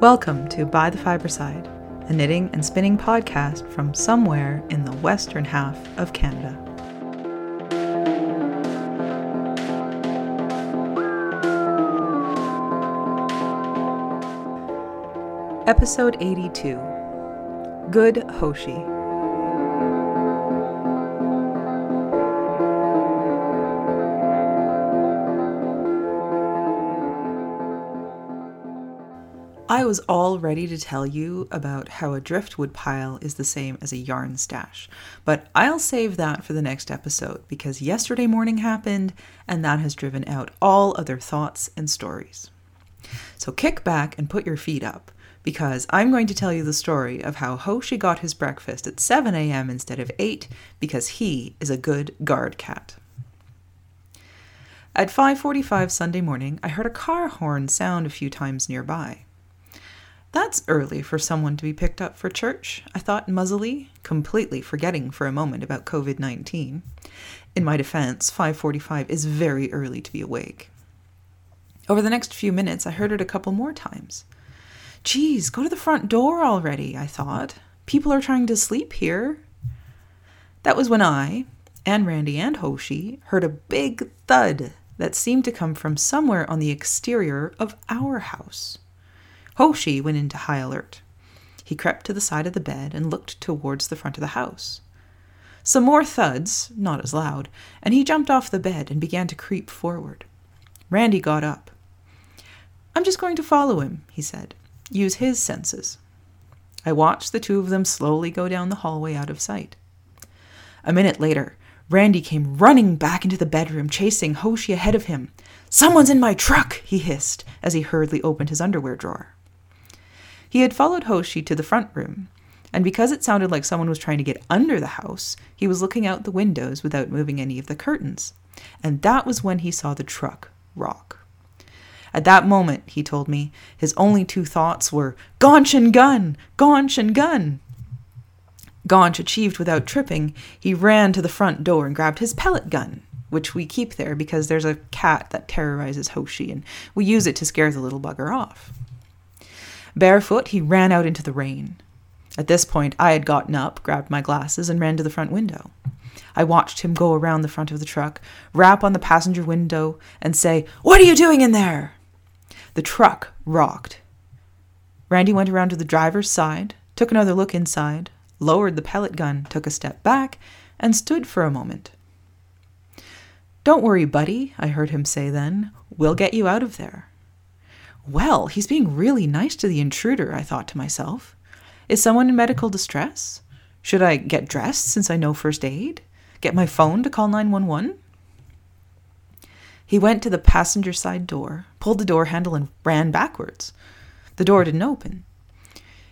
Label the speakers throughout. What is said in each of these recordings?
Speaker 1: Welcome to By the Fibreside, a knitting and spinning podcast from somewhere in the western half of Canada. Episode 82 Good Hoshi. I was all ready to tell you about how a driftwood pile is the same as a yarn stash, but I'll save that for the next episode because yesterday morning happened and that has driven out all other thoughts and stories. So kick back and put your feet up because I'm going to tell you the story of how Hoshi got his breakfast at 7 a.m. instead of 8 because he is a good guard cat. At 5:45 Sunday morning, I heard a car horn sound a few times nearby. That's early for someone to be picked up for church, I thought muzzily, completely forgetting for a moment about COVID-19. In my defense, 5:45 is very early to be awake. Over the next few minutes, I heard it a couple more times. Geez, go to the front door already, I thought. People are trying to sleep here. That was when I, and Randy and Hoshi, heard a big thud that seemed to come from somewhere on the exterior of our house. Hoshi went into high alert. He crept to the side of the bed and looked towards the front of the house. Some more thuds, not as loud, and he jumped off the bed and began to creep forward. Randy got up. I'm just going to follow him, he said. Use his senses. I watched the two of them slowly go down the hallway out of sight. A minute later, Randy came running back into the bedroom, chasing Hoshi ahead of him. Someone's in my truck, he hissed as he hurriedly opened his underwear drawer. He had followed Hoshi to the front room, and because it sounded like someone was trying to get under the house, he was looking out the windows without moving any of the curtains. And that was when he saw the truck rock. At that moment, he told me, his only two thoughts were Gaunch and gun! Gaunch and gun! Gaunch achieved without tripping, he ran to the front door and grabbed his pellet gun, which we keep there because there's a cat that terrorizes Hoshi, and we use it to scare the little bugger off. Barefoot, he ran out into the rain. At this point, I had gotten up, grabbed my glasses, and ran to the front window. I watched him go around the front of the truck, rap on the passenger window, and say, What are you doing in there? The truck rocked. Randy went around to the driver's side, took another look inside, lowered the pellet gun, took a step back, and stood for a moment. Don't worry, buddy, I heard him say then. We'll get you out of there. Well, he's being really nice to the intruder, I thought to myself. Is someone in medical distress? Should I get dressed since I know first aid? Get my phone to call 911? He went to the passenger side door, pulled the door handle, and ran backwards. The door didn't open.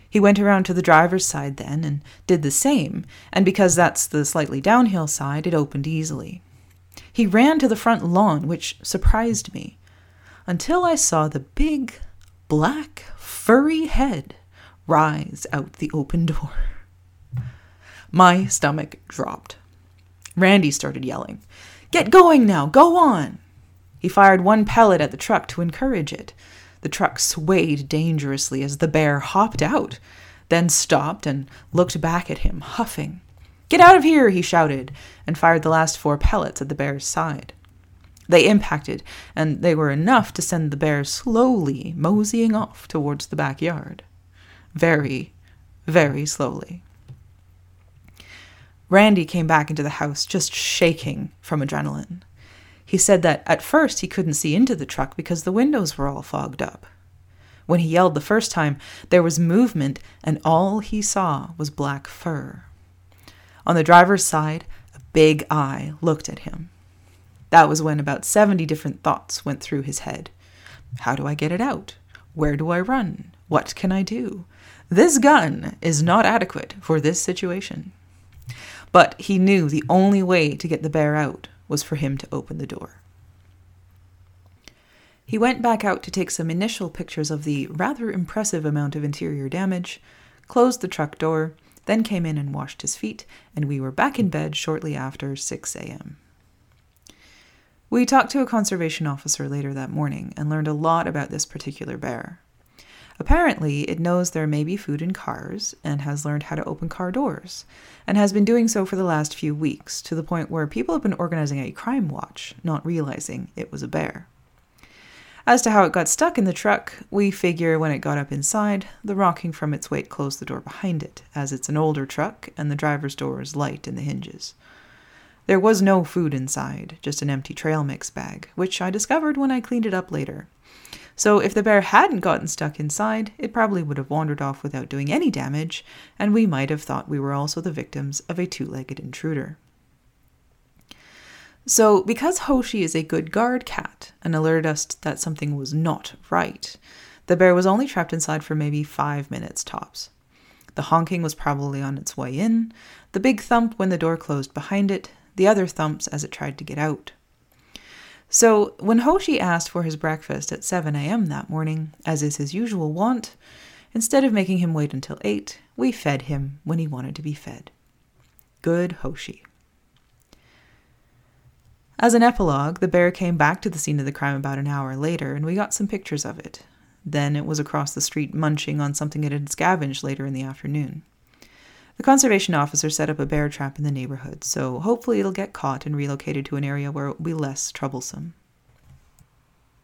Speaker 1: He went around to the driver's side then and did the same, and because that's the slightly downhill side, it opened easily. He ran to the front lawn, which surprised me until I saw the big, black, furry head rise out the open door. My stomach dropped. Randy started yelling, Get going now! Go on! He fired one pellet at the truck to encourage it. The truck swayed dangerously as the bear hopped out, then stopped and looked back at him, huffing. Get out of here, he shouted, and fired the last four pellets at the bear's side. They impacted, and they were enough to send the bear slowly moseying off towards the backyard. Very, very slowly. Randy came back into the house just shaking from adrenaline. He said that at first he couldn't see into the truck because the windows were all fogged up. When he yelled the first time, there was movement, and all he saw was black fur. On the driver's side, a big eye looked at him. That was when about 70 different thoughts went through his head. How do I get it out? Where do I run? What can I do? This gun is not adequate for this situation. But he knew the only way to get the bear out was for him to open the door. He went back out to take some initial pictures of the rather impressive amount of interior damage, closed the truck door, then came in and washed his feet, and we were back in bed shortly after 6 a.m. We talked to a conservation officer later that morning and learned a lot about this particular bear. Apparently, it knows there may be food in cars and has learned how to open car doors, and has been doing so for the last few weeks, to the point where people have been organizing a crime watch, not realizing it was a bear. As to how it got stuck in the truck, we figure when it got up inside, the rocking from its weight closed the door behind it, as it's an older truck and the driver's door is light in the hinges. There was no food inside, just an empty trail mix bag, which I discovered when I cleaned it up later. So if the bear hadn't gotten stuck inside, it probably would have wandered off without doing any damage, and we might have thought we were also the victims of a two legged intruder. So, because Hoshi is a good guard cat and alerted us that something was not right, the bear was only trapped inside for maybe five minutes tops. The honking was probably on its way in, the big thump when the door closed behind it, the other thumps as it tried to get out. So, when Hoshi asked for his breakfast at 7 a.m. that morning, as is his usual wont, instead of making him wait until 8, we fed him when he wanted to be fed. Good Hoshi. As an epilogue, the bear came back to the scene of the crime about an hour later, and we got some pictures of it. Then it was across the street munching on something it had scavenged later in the afternoon. The conservation officer set up a bear trap in the neighborhood, so hopefully it'll get caught and relocated to an area where it will be less troublesome.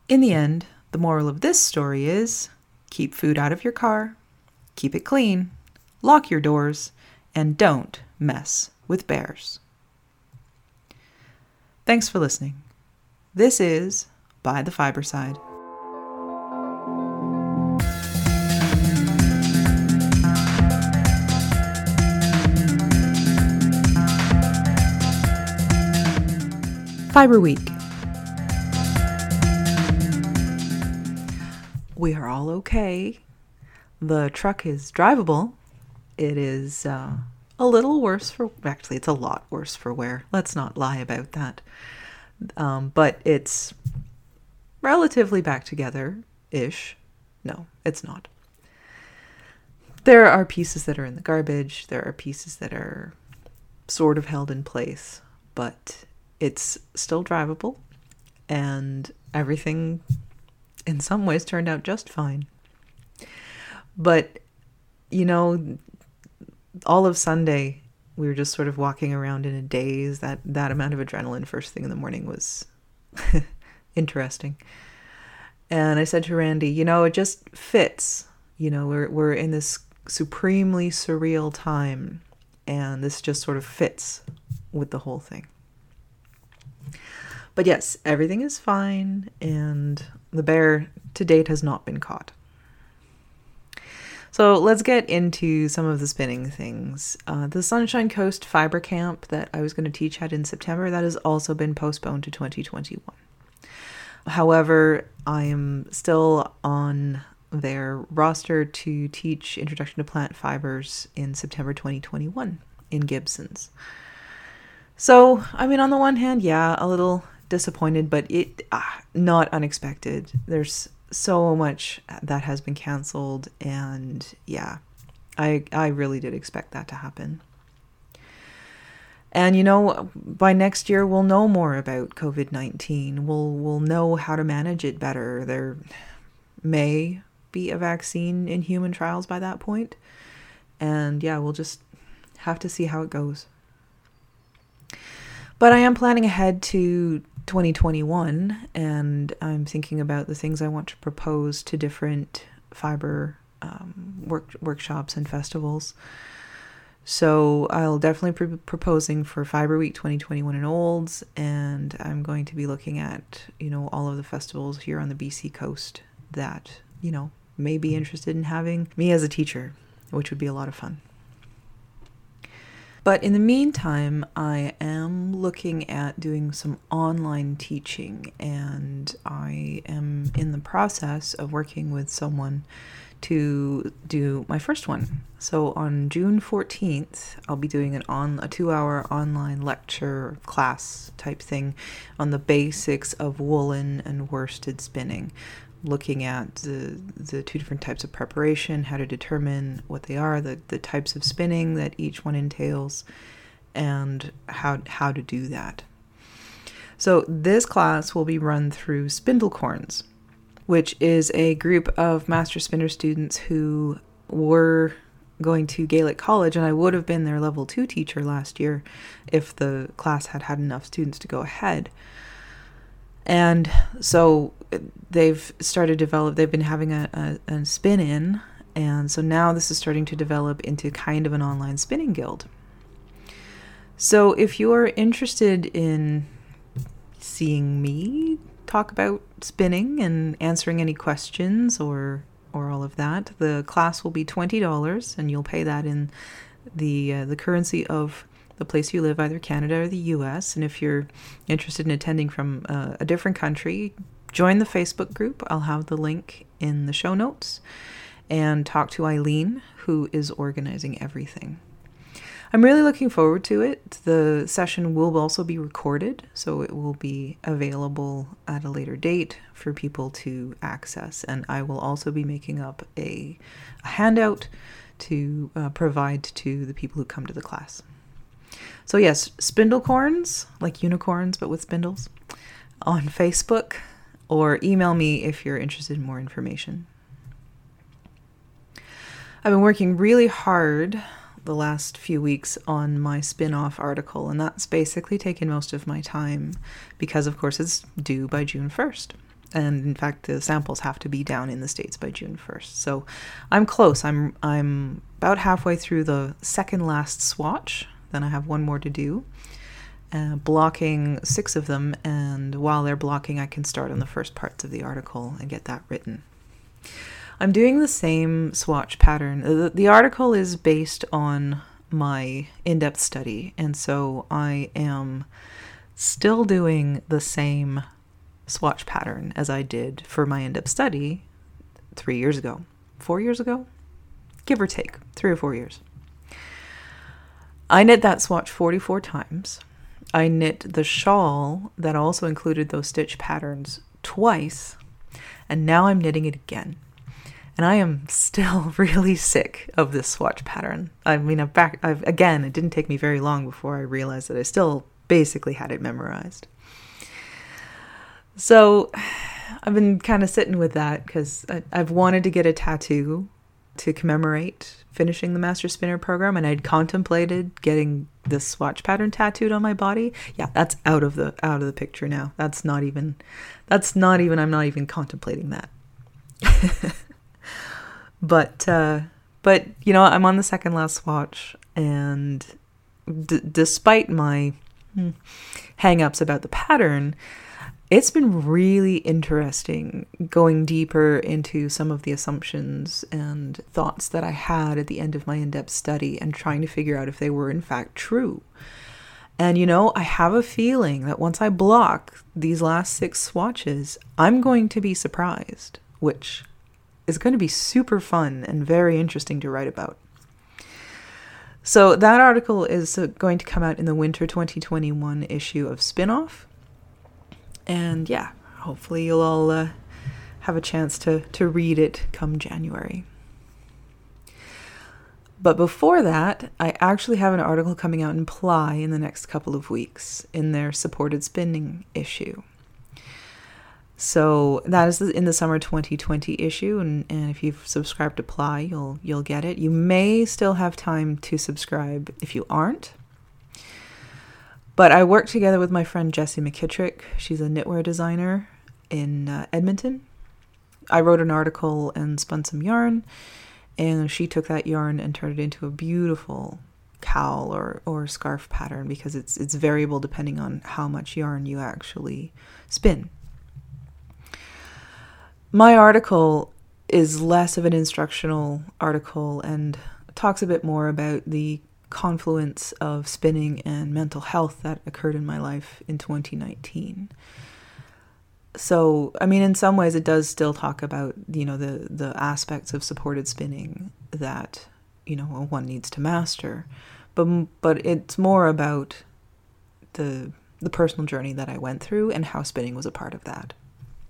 Speaker 1: In the end, the moral of this story is keep food out of your car, keep it clean, lock your doors, and don't mess with bears. Thanks for listening. This is By the Fibreside. Fiber Week. We are all okay. The truck is drivable. It is uh, a little worse for, actually, it's a lot worse for wear. Let's not lie about that. Um, but it's relatively back together ish. No, it's not. There are pieces that are in the garbage, there are pieces that are sort of held in place, but it's still drivable, and everything in some ways turned out just fine. But, you know, all of Sunday, we were just sort of walking around in a daze. That, that amount of adrenaline first thing in the morning was interesting. And I said to Randy, you know, it just fits. You know, we're, we're in this supremely surreal time, and this just sort of fits with the whole thing. But yes, everything is fine, and the bear to date has not been caught. So let's get into some of the spinning things. Uh, the Sunshine Coast Fiber Camp that I was going to teach at in September that has also been postponed to 2021. However, I am still on their roster to teach Introduction to Plant Fibers in September 2021 in Gibsons. So, I mean, on the one hand, yeah, a little disappointed, but it uh, not unexpected. There's so much that has been canceled, and yeah, I I really did expect that to happen. And you know, by next year we'll know more about COVID nineteen. We'll we'll know how to manage it better. There may be a vaccine in human trials by that point, and yeah, we'll just have to see how it goes. But I am planning ahead to 2021 and I'm thinking about the things I want to propose to different fiber um, work, workshops and festivals. So I'll definitely be proposing for Fiber Week 2021 in Olds, and I'm going to be looking at you know all of the festivals here on the BC coast that you know may be interested in having me as a teacher, which would be a lot of fun. But in the meantime, I am looking at doing some online teaching, and I am in the process of working with someone to do my first one. So on June 14th, I'll be doing an on a 2-hour online lecture class type thing on the basics of woolen and worsted spinning looking at the, the two different types of preparation, how to determine what they are, the, the types of spinning that each one entails, and how, how to do that. So, this class will be run through spindlecorns. which is a group of master spinner students who were going to Gaelic College, and I would have been their level two teacher last year if the class had had enough students to go ahead. And so they've started develop, they've been having a, a, a spin in, and so now this is starting to develop into kind of an online spinning guild. So if you're interested in seeing me talk about spinning and answering any questions or or all of that. The class will be twenty dollars, and you'll pay that in the uh, the currency of the place you live, either Canada or the U.S. And if you're interested in attending from uh, a different country, join the Facebook group. I'll have the link in the show notes, and talk to Eileen, who is organizing everything. I'm really looking forward to it. The session will also be recorded, so it will be available at a later date for people to access. And I will also be making up a, a handout to uh, provide to the people who come to the class. So, yes, spindlecorns, like unicorns but with spindles, on Facebook, or email me if you're interested in more information. I've been working really hard the last few weeks on my Spinoff article, and that's basically taken most of my time because, of course, it's due by June 1st. And in fact, the samples have to be down in the states by June 1st. So I'm close. I'm I'm about halfway through the second last swatch. Then I have one more to do. Uh, blocking six of them, and while they're blocking, I can start on the first parts of the article and get that written. I'm doing the same swatch pattern. The, the article is based on my in depth study, and so I am still doing the same swatch pattern as I did for my in depth study three years ago, four years ago, give or take, three or four years. I knit that swatch 44 times. I knit the shawl that also included those stitch patterns twice, and now I'm knitting it again. And I am still really sick of this swatch pattern. I mean, I've back, I've, again, it didn't take me very long before I realized that I still basically had it memorized. So I've been kind of sitting with that because I've wanted to get a tattoo to commemorate finishing the master spinner program and I'd contemplated getting this swatch pattern tattooed on my body. Yeah, that's out of the out of the picture now. That's not even that's not even I'm not even contemplating that. But uh, but you know, I'm on the second last swatch and d- despite my hmm, hangups about the pattern, it's been really interesting going deeper into some of the assumptions and thoughts that I had at the end of my in depth study and trying to figure out if they were in fact true. And you know, I have a feeling that once I block these last six swatches, I'm going to be surprised, which is going to be super fun and very interesting to write about. So, that article is uh, going to come out in the winter 2021 issue of Spinoff. And yeah, hopefully you'll all uh, have a chance to, to read it come January. But before that, I actually have an article coming out in Ply in the next couple of weeks in their supported spinning issue. So that is in the summer 2020 issue, and, and if you've subscribed to Ply, you'll you'll get it. You may still have time to subscribe if you aren't. But I work together with my friend Jessie McKittrick. She's a knitwear designer in uh, Edmonton. I wrote an article and spun some yarn, and she took that yarn and turned it into a beautiful cowl or, or scarf pattern because it's it's variable depending on how much yarn you actually spin. My article is less of an instructional article and talks a bit more about the confluence of spinning and mental health that occurred in my life in 2019. So, I mean, in some ways, it does still talk about you know the the aspects of supported spinning that you know one needs to master, but but it's more about the the personal journey that I went through and how spinning was a part of that.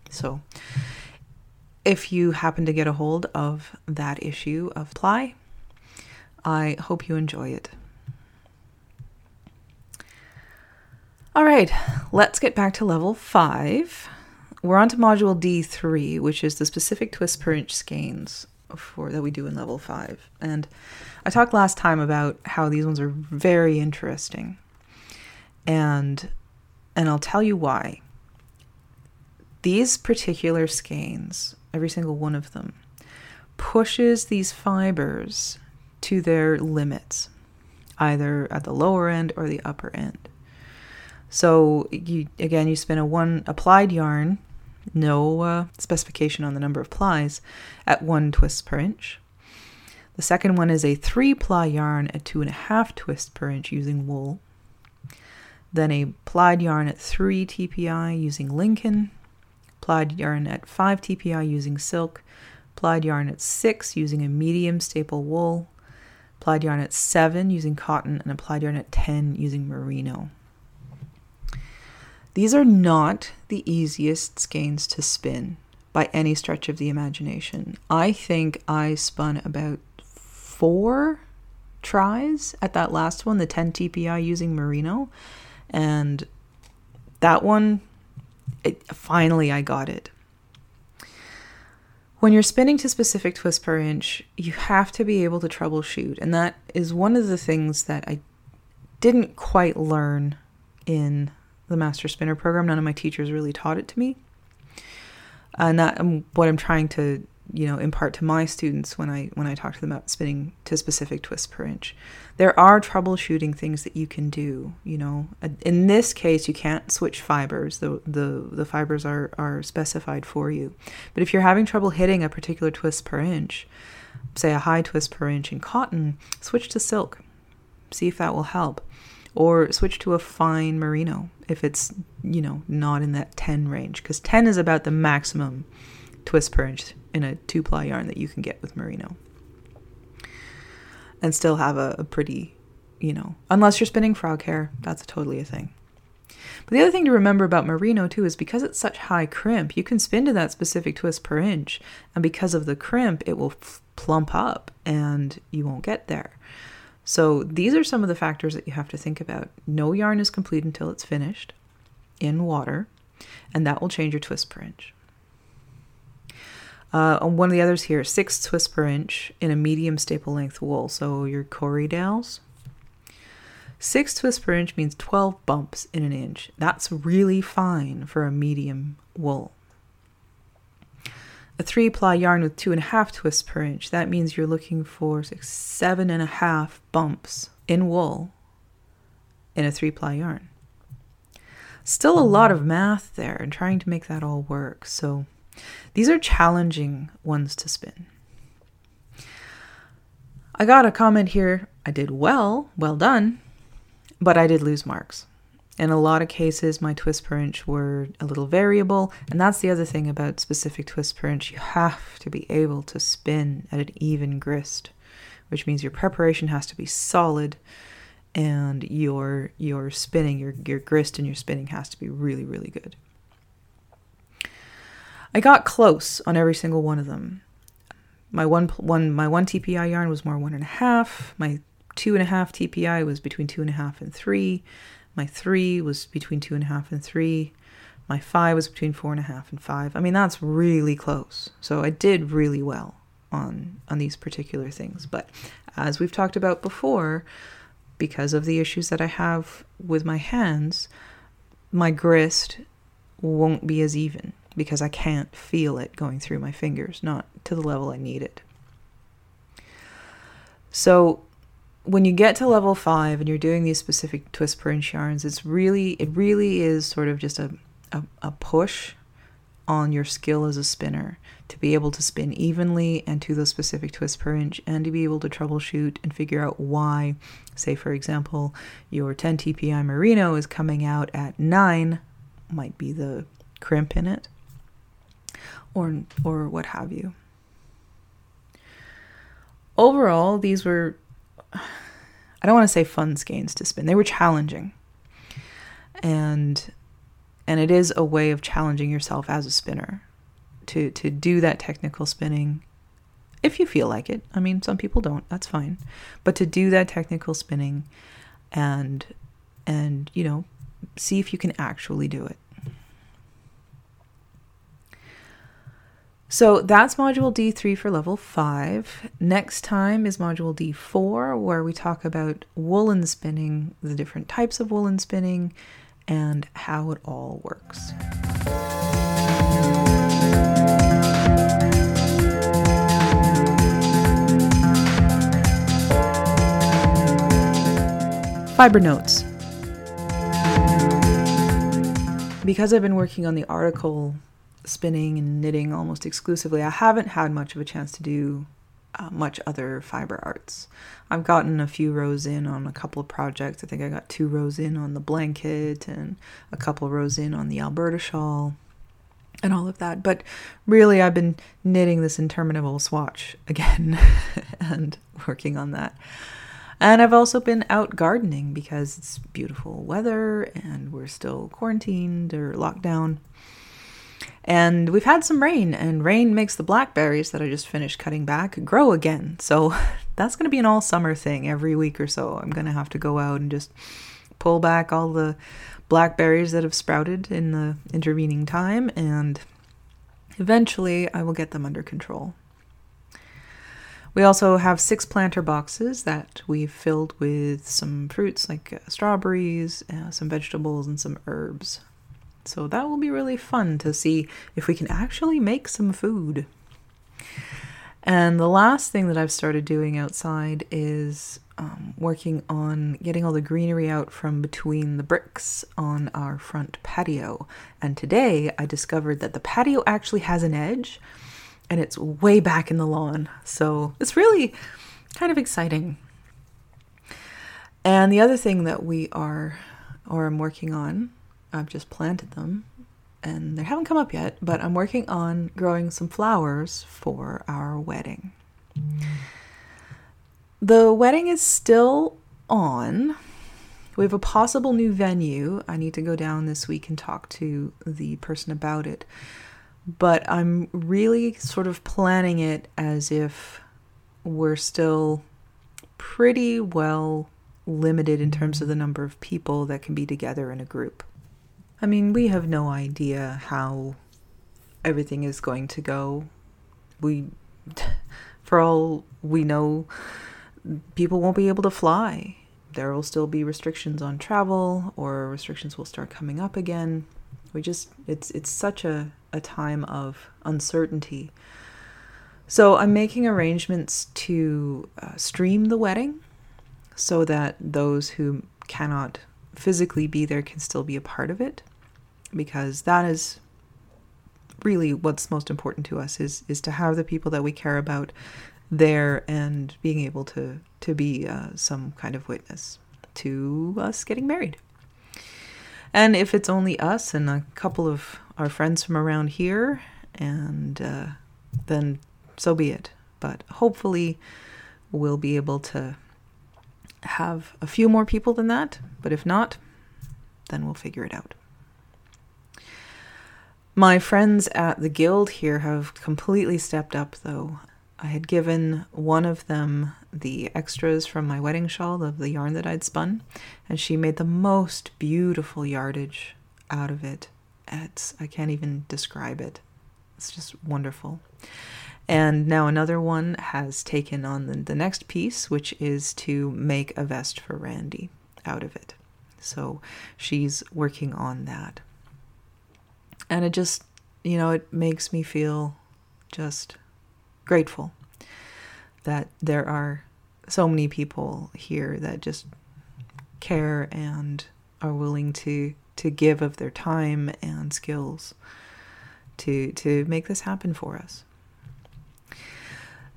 Speaker 1: So, if you happen to get a hold of that issue of Ply, I hope you enjoy it. All right, let's get back to level five, we're on to module D3, which is the specific twist per inch skeins for that we do in level 5. And I talked last time about how these ones are very interesting. And and I'll tell you why. These particular skeins, every single one of them, pushes these fibers to their limits, either at the lower end or the upper end. So you again, you spin a one applied yarn, no uh, specification on the number of plies, at one twist per inch. The second one is a three ply yarn at two and a half twists per inch using wool. Then a plied yarn at three TPI using Lincoln, plied yarn at five TPI using silk, plied yarn at six using a medium staple wool, plied yarn at seven using cotton, and applied yarn at 10 using merino. These are not the easiest skeins to spin by any stretch of the imagination. I think I spun about four tries at that last one, the 10 TPI using merino, and that one, it, finally I got it. When you're spinning to specific twists per inch, you have to be able to troubleshoot, and that is one of the things that I didn't quite learn in the master spinner program. None of my teachers really taught it to me. And that um, what I'm trying to you know impart to my students when I when I talk to them about spinning to specific twists per inch. There are troubleshooting things that you can do. You know, uh, in this case, you can't switch fibers. The the the fibers are are specified for you. But if you're having trouble hitting a particular twist per inch, say a high twist per inch in cotton, switch to silk. See if that will help or switch to a fine merino if it's you know not in that 10 range because 10 is about the maximum twist per inch in a two ply yarn that you can get with merino and still have a, a pretty you know unless you're spinning frog hair that's totally a thing but the other thing to remember about merino too is because it's such high crimp you can spin to that specific twist per inch and because of the crimp it will f- plump up and you won't get there so these are some of the factors that you have to think about. No yarn is complete until it's finished in water, and that will change your twist per inch. Uh, one of the others here, six twists per inch in a medium staple length wool. So your Corriedales. Six twists per inch means 12 bumps in an inch. That's really fine for a medium wool a three ply yarn with two and a half twists per inch. That means you're looking for six, seven and a half bumps in wool in a three ply yarn. Still a lot of math there and trying to make that all work. So these are challenging ones to spin. I got a comment here. I did well, well done, but I did lose marks. In a lot of cases, my twists per inch were a little variable, and that's the other thing about specific twists per inch. You have to be able to spin at an even grist, which means your preparation has to be solid, and your your spinning, your your grist and your spinning has to be really really good. I got close on every single one of them. My one one my one TPI yarn was more one and a half. My two and a half TPI was between two and a half and three my three was between two and a half and three. My five was between four and a half and five. I mean, that's really close. So I did really well on on these particular things. But as we've talked about before, because of the issues that I have with my hands, my grist won't be as even because I can't feel it going through my fingers, not to the level I need it. So when you get to level five and you're doing these specific twist per inch yarns, it's really it really is sort of just a, a, a push on your skill as a spinner to be able to spin evenly and to those specific twists per inch and to be able to troubleshoot and figure out why, say for example, your 10 TPI merino is coming out at 9, might be the crimp in it, or or what have you. Overall, these were I don't want to say fun skeins to spin. They were challenging. And and it is a way of challenging yourself as a spinner to to do that technical spinning if you feel like it. I mean, some people don't. That's fine. But to do that technical spinning and and you know, see if you can actually do it. So that's module D3 for level 5. Next time is module D4, where we talk about woolen spinning, the different types of woolen spinning, and how it all works. Fiber notes. Because I've been working on the article spinning and knitting almost exclusively, I haven't had much of a chance to do uh, much other fiber arts. I've gotten a few rows in on a couple of projects. I think I got two rows in on the blanket and a couple rows in on the Alberta shawl and all of that. But really, I've been knitting this interminable swatch again and working on that. And I've also been out gardening because it's beautiful weather and we're still quarantined or locked down. And we've had some rain, and rain makes the blackberries that I just finished cutting back grow again. So that's going to be an all summer thing every week or so. I'm going to have to go out and just pull back all the blackberries that have sprouted in the intervening time, and eventually I will get them under control. We also have six planter boxes that we've filled with some fruits like uh, strawberries, uh, some vegetables, and some herbs. So that will be really fun to see if we can actually make some food. And the last thing that I've started doing outside is um, working on getting all the greenery out from between the bricks on our front patio. And today I discovered that the patio actually has an edge and it's way back in the lawn. So it's really kind of exciting. And the other thing that we are, or I'm working on, I've just planted them and they haven't come up yet, but I'm working on growing some flowers for our wedding. The wedding is still on. We have a possible new venue. I need to go down this week and talk to the person about it. But I'm really sort of planning it as if we're still pretty well limited in terms of the number of people that can be together in a group. I mean, we have no idea how everything is going to go. We, for all we know, people won't be able to fly. There will still be restrictions on travel, or restrictions will start coming up again. We just, it's, it's such a, a time of uncertainty. So I'm making arrangements to uh, stream the wedding so that those who cannot physically be there can still be a part of it because that is really what's most important to us is is to have the people that we care about there and being able to to be uh, some kind of witness to us getting married. And if it's only us and a couple of our friends from around here, and uh, then so be it. But hopefully, we'll be able to have a few more people than that. But if not, then we'll figure it out. My friends at the guild here have completely stepped up, though. I had given one of them the extras from my wedding shawl of the yarn that I'd spun, and she made the most beautiful yardage out of it. It's I can't even describe it. It's just wonderful. And now another one has taken on the, the next piece, which is to make a vest for Randy out of it. So she's working on that and it just you know it makes me feel just grateful that there are so many people here that just care and are willing to to give of their time and skills to to make this happen for us.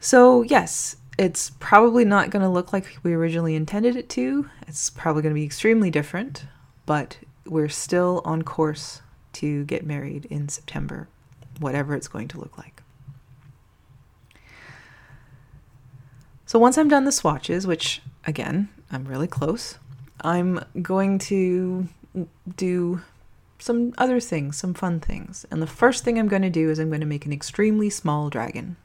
Speaker 1: So, yes, it's probably not going to look like we originally intended it to. It's probably going to be extremely different, but we're still on course to get married in September, whatever it's going to look like. So once I'm done the swatches, which again, I'm really close, I'm going to do some other things, some fun things. And the first thing I'm going to do is I'm going to make an extremely small dragon.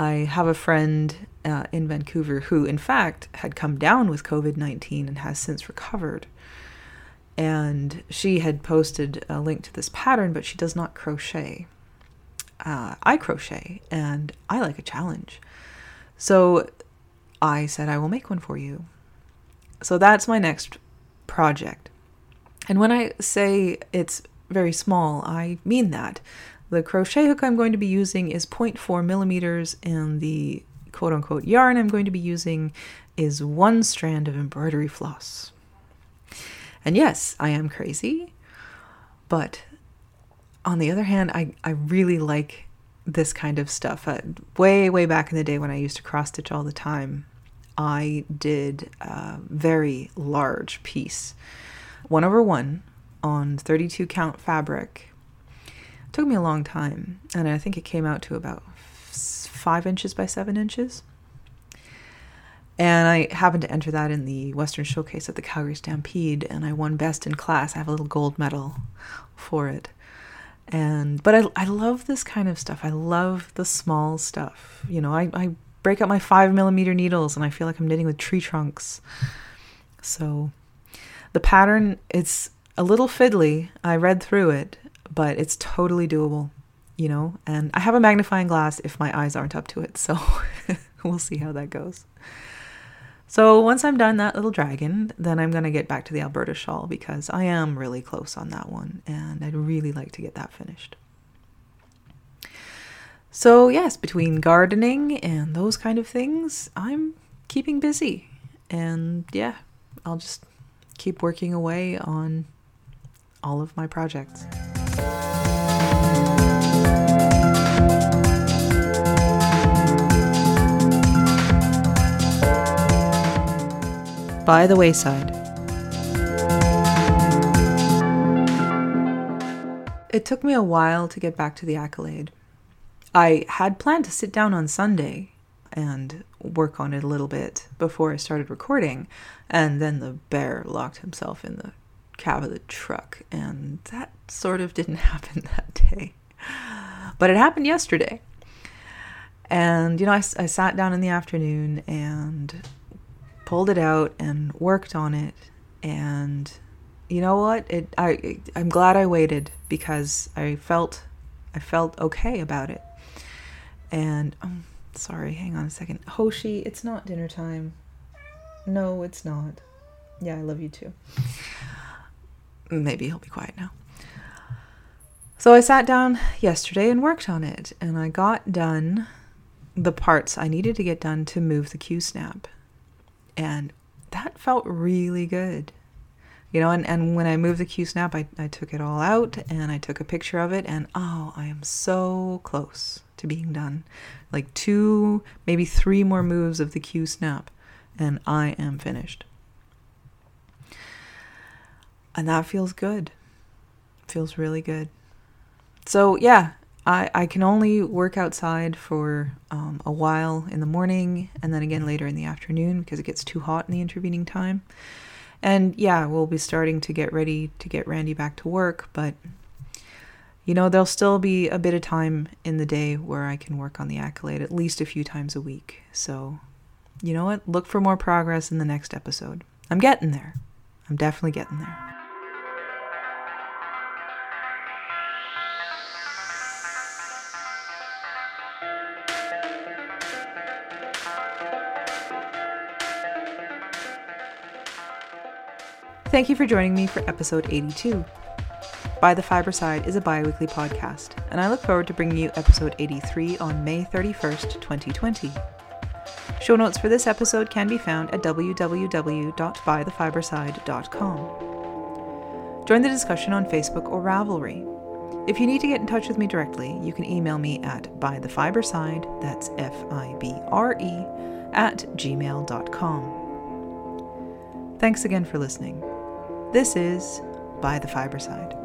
Speaker 1: I have a friend uh, in Vancouver who, in fact, had come down with COVID 19 and has since recovered and she had posted a link to this pattern, but she does not crochet. uh, I crochet and I like a challenge. So I said, I will make one for you. So that's my next project. And when I say it's very small, I mean that. The crochet hook I'm going to be using is 0.4 millimeters, and the quote unquote yarn I'm going to be using is one strand of embroidery floss. And yes, I am crazy, but on the other hand, I, I really like this kind of stuff. Uh, way, way back in the day when I used to cross stitch all the time, I did a very large piece, one over one on 32 count fabric. Took me a long time, and I think it came out to about five inches by seven inches. And I happened to enter that in the Western Showcase at the Calgary Stampede, and I won best in class. I have a little gold medal for it. And but I, I love this kind of stuff. I love the small stuff. You know, I, I break out my five millimeter needles and I feel like I'm knitting with tree trunks. So the pattern it's a little fiddly. I read through it, but it's totally doable, you know. And I have a magnifying glass if my eyes aren't up to it, so we'll see how that goes. So once I'm done that little dragon, then I'm going to get back to the Alberta shawl because I am really close on that one and I'd really like to get that finished. So, yes, between gardening and those kind of things, I'm keeping busy. And yeah, I'll just keep working away on all of my projects. By the wayside. It took me a while to get back to the accolade. I had planned to sit down on Sunday and work on it a little bit before I started recording, and then the bear locked himself in the cab of the truck, and that sort of didn't happen that day. But it happened yesterday. And, you know, I, I sat down in the afternoon and pulled it out and worked on it. And you know what? It i i'm glad i waited because i felt i felt okay about it. And um sorry hang on a second. Hoshi it's not dinner time. No it's not. Yeah i love you too maybe he'll be quiet now so i sat down yesterday and worked on it and i got done the parts i needed to get done to move the q snap and that felt really good. You know, and, and when I moved the Q snap, I, I took it all out and I took a picture of it, and oh, I am so close to being done. Like two, maybe three more moves of the Q snap, and I am finished. And that feels good. Feels really good. So, yeah, I, I can only work outside for um, a while in the morning and then again later in the afternoon because it gets too hot in the intervening time. And yeah, we'll be starting to get ready to get Randy back to work, but you know, there'll still be a bit of time in the day where I can work on the accolade at least a few times a week. So, you know what? Look for more progress in the next episode. I'm getting there. I'm definitely getting there. Thank you for joining me for episode 82. By the Fibreside is a bi weekly podcast, and I look forward to bringing you episode 83 on May 31st, 2020. Show notes for this episode can be found at www.bythefibreside.com. Join the discussion on Facebook or Ravelry. If you need to get in touch with me directly, you can email me at bythefibreside, that's F I B R E, at gmail.com. Thanks again for listening. This is By the Fibreside.